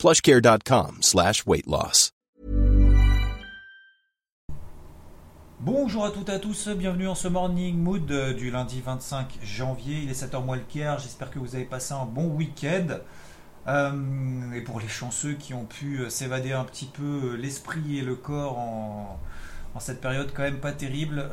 plushcare.com slash. Bonjour à toutes et à tous, bienvenue en ce morning mood euh, du lundi 25 janvier, il est 7h moins le quart, j'espère que vous avez passé un bon week-end. Euh, et pour les chanceux qui ont pu euh, s'évader un petit peu l'esprit et le corps en, cette période quand même pas terrible,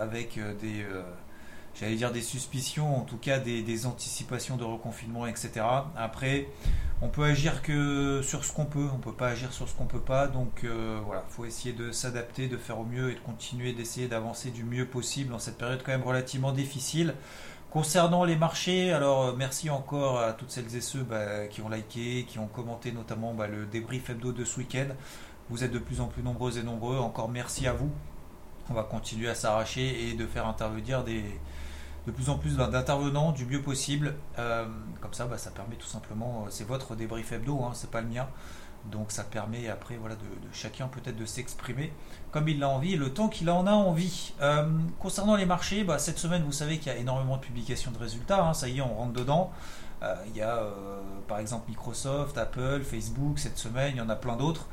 avec des j'allais dire des suspicions, en tout cas des, anticipations de reconfinement, etc. Après, on peut agir que sur ce qu'on peut, on peut pas agir sur ce qu'on peut pas, donc euh, voilà, faut essayer de s'adapter, de faire au mieux et de continuer d'essayer d'avancer du mieux possible dans cette période quand même relativement difficile. Concernant les marchés, alors euh, merci encore à toutes celles et ceux bah, qui ont liké, qui ont commenté notamment bah, le débrief hebdo de ce week-end. Vous êtes de plus en plus nombreux et nombreux, encore merci à vous. On va continuer à s'arracher et de faire intervenir des, de plus en plus d'intervenants du mieux possible. Euh, comme ça, bah, ça permet tout simplement, euh, c'est votre débrief hebdo, hein, c'est pas le mien. Donc ça permet après voilà, de, chacun peut-être de s'exprimer comme il l'a envie le temps qu'il en a envie. Euh, concernant les marchés, bah, cette semaine vous savez qu'il y a énormément de publications de résultats, hein, ça y est on rentre dedans. il y a par exemple Microsoft, Apple, Facebook cette semaine, il y en a plein d'autres.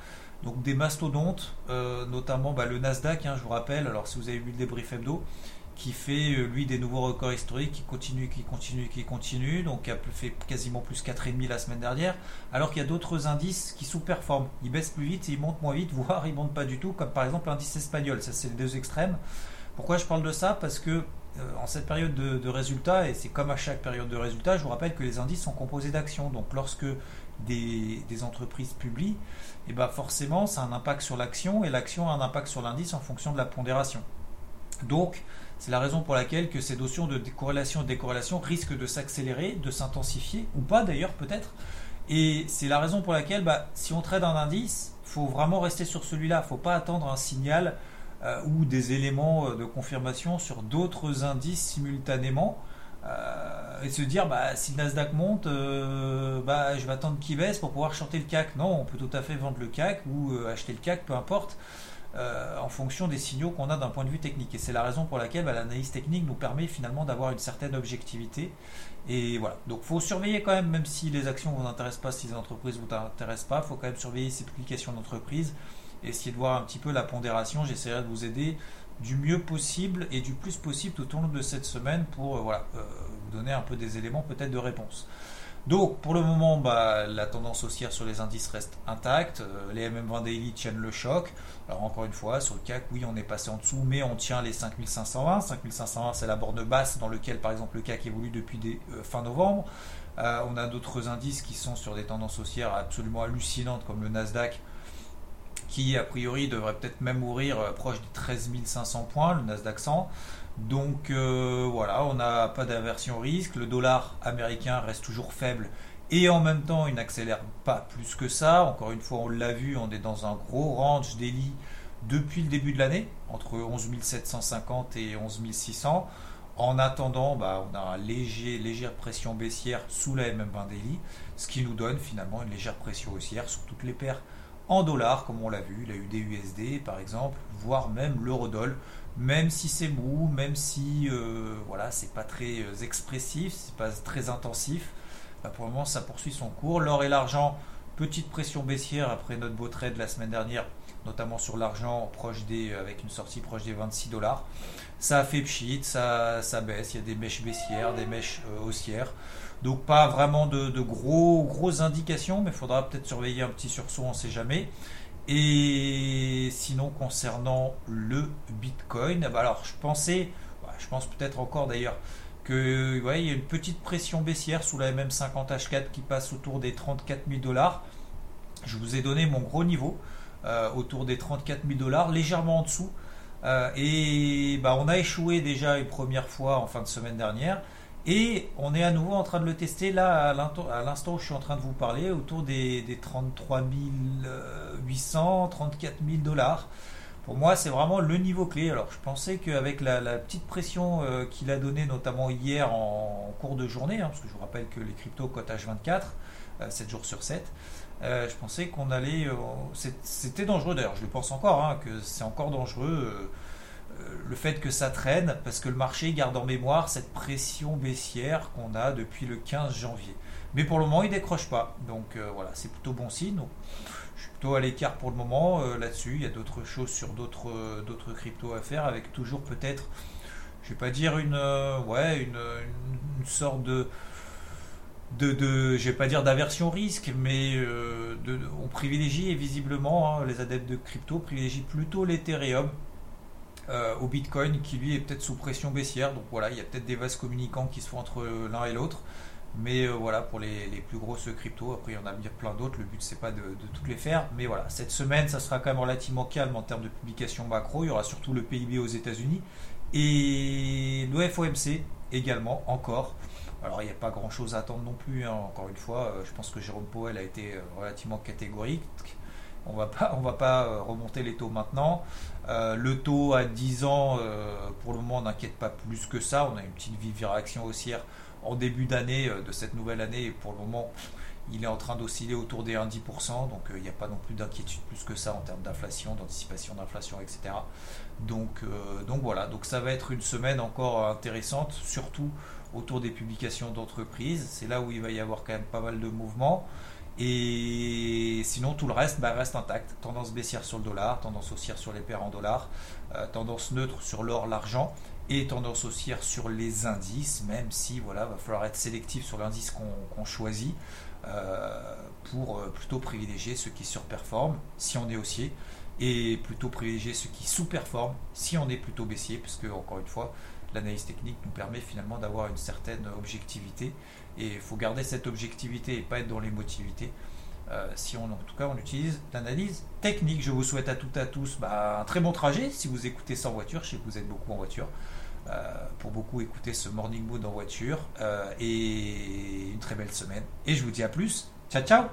Donc des mastodontes, notamment bah, le Nasdaq, hein, je vous rappelle, alors si vous avez vu le débrief hebdo, qui fait euh, lui des nouveaux records historiques, qui continue, qui continue, qui continue, donc qui a fait quasiment plus 4,5 la semaine dernière, alors qu'il y a d'autres indices qui sous-performent. Ils baissent plus vite, ils montent moins vite, voire ils montent pas du tout, comme par exemple l'indice espagnol, ça c'est les deux extrêmes. Pourquoi je parle de ça? Parce que euh, en cette période de, résultats, et c'est comme à chaque période de résultats, je vous rappelle que les indices sont composés d'actions. Donc lorsque des, entreprises publient, et eh ben forcément ça a un impact sur l'action, et l'action a un impact sur l'indice en fonction de la pondération. Donc, c'est la raison pour laquelle que ces notions de corrélation et décorrélation risquent de s'accélérer, de s'intensifier, ou pas d'ailleurs peut-être. Et c'est la raison pour laquelle, bah, si on trade un indice, faut vraiment rester sur celui-là. Il ne faut pas attendre un signal euh, ou des éléments euh, de confirmation sur d'autres indices simultanément. Euh, et se dire bah, si le Nasdaq monte, bah, je vais attendre qu'il baisse pour pouvoir chanter le CAC. Non, on peut tout à fait vendre le CAC ou acheter le CAC, peu importe. Euh, en fonction des signaux qu'on a d'un point de vue technique. Et c'est la raison pour laquelle bah, l'analyse technique nous permet finalement d'avoir une certaine objectivité. Et voilà. Donc faut surveiller quand même, même si les actions ne vous intéressent pas, si les entreprises ne vous intéressent pas, il faut quand même surveiller ces publications d'entreprise essayer de voir un petit peu la pondération. J'essaierai de vous aider du mieux possible et du plus possible tout au long de cette semaine pour euh, euh, vous donner un peu des éléments peut-être de réponse. Donc pour le moment, bah, la tendance haussière sur les indices reste intacte. Euh, les MM20 Daily tiennent le choc. Alors encore une fois, sur le CAC, oui, on est passé en dessous, mais on tient les 5520. 5520, c'est la borne basse dans laquelle, par exemple, le CAC évolue depuis euh, fin novembre. Euh, on a d'autres indices qui sont sur des tendances haussières absolument hallucinantes, comme le Nasdaq, qui a priori devrait peut-être même ouvrir proche des 13 500 points, le Nasdaq 100. Donc euh, voilà, on n'a pas d'aversion risque. Le dollar américain reste toujours faible et en même temps il n'accélère pas plus que ça. Encore une fois, on l'a vu, on est dans un gros range daily depuis le début de l'année, entre 11 750 et 11 600. En attendant, bah, on a une léger, légère pression baissière sous la MM20 daily, ce qui nous donne finalement une légère pression haussière sur toutes les paires en dollars, comme on l'a vu, la USD par exemple, voire même l'eurodoll même si c'est mou, même si euh, voilà, c'est pas très euh, expressif, c'est pas très intensif, bah, pour le moment ça poursuit son cours. L'or et l'argent, petite pression baissière après notre beau trade la semaine dernière, notamment sur l'argent proche des, euh, avec une sortie proche des 26 dollars. Ça a fait pchit, ça, ça baisse, il y a des mèches baissières, des mèches haussières. Donc pas vraiment de, gros, grosses indications, mais il faudra peut-être surveiller un petit sursaut, on ne sait jamais. Et sinon, concernant le Bitcoin, bah alors je pensais, bah, je pense peut-être encore d'ailleurs, que il y a une petite pression baissière sous la MM50H4 qui passe autour des 34 000 dollars. Je vous ai donné mon gros niveau euh, autour des 34 000 dollars, légèrement en dessous. Euh, et bah, on a échoué déjà une première fois en fin de semaine dernière. Et on est à nouveau en train de le tester là, à l'instant où je suis en train de vous parler, autour des, des 33 800, 34 000 dollars. Pour moi, c'est vraiment le niveau clé. Alors, je pensais qu'avec la, petite pression euh, qu'il a donnée, notamment hier en, cours de journée, hein, parce que je vous rappelle que les cryptos cotent H24, 7 jours sur 7, euh, je pensais qu'on allait. C'était dangereux d'ailleurs, je le pense encore, hein, que c'est encore dangereux le fait que ça traîne, parce que le marché garde en mémoire cette pression baissière qu'on a depuis le 15 janvier. Mais pour le moment, il décroche pas. Donc euh, voilà, c'est plutôt bon signe. je suis plutôt à l'écart pour le moment euh, là-dessus. Il y a d'autres choses sur d'autres euh, cryptos à faire, avec toujours peut-être, je vais pas dire une, ouais, une, sorte de de, je vais pas dire d'aversion risque, mais on privilégie et visiblement hein, les adeptes de crypto privilégient plutôt l'Ethereum euh, au Bitcoin qui lui est peut-être sous pression baissière. Donc voilà, il y a peut-être des vases communicants qui se font entre l'un et l'autre. Mais euh, voilà, pour les, plus grosses cryptos, après il y en a bien plein d'autres, le but c'est pas de, toutes les faire. Mais voilà, cette semaine ça sera quand même relativement calme en termes de publication macro. Il y aura surtout le PIB aux États-Unis et le FOMC également, encore. Alors il n'y a pas grand chose à attendre non plus, hein. encore une fois. Euh, je pense que Jérôme Powell a été relativement catégorique. On va pas, va pas euh, remonter les taux maintenant. Euh, le taux à 10 ans, euh, pour le moment, n'inquiète pas plus que ça. On a une petite vive réaction haussière en début d'année de cette nouvelle année. Pour le moment, il est en train d'osciller autour des 1-10%. Donc il n'y a pas non plus d'inquiétude plus que ça en termes d'inflation, d'anticipation d'inflation, etc. Donc, donc voilà, donc ça va être une semaine encore intéressante, surtout autour des publications d'entreprises. C'est là où il va y avoir quand même pas mal de mouvements. Et sinon, tout le reste bah, reste intact. Tendance baissière sur le dollar, tendance haussière sur les paires en dollars, euh, tendance neutre sur l'or, l'argent et tendance haussière sur les indices, même si voilà, va falloir être sélectif sur l'indice qu'on choisit euh, pour euh, plutôt privilégier ceux qui surperforment si on est haussier et plutôt privilégier ceux qui sous-performent si on est plutôt baissier, parce que encore une fois, l'analyse technique nous permet finalement d'avoir une certaine objectivité et il faut garder cette objectivité et pas être dans l'émotivité. Euh, si on, en tout cas on utilise l'analyse technique. Je vous souhaite à toutes et à tous bah, un très bon trajet si vous écoutez en voiture. Je sais que vous êtes beaucoup en voiture. Euh, pour beaucoup écouter ce Morning Mood en voiture. Euh, et une très belle semaine. Et je vous dis à plus. Ciao ciao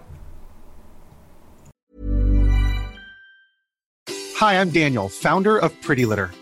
Hi, I'm Daniel, founder of Pretty Litter.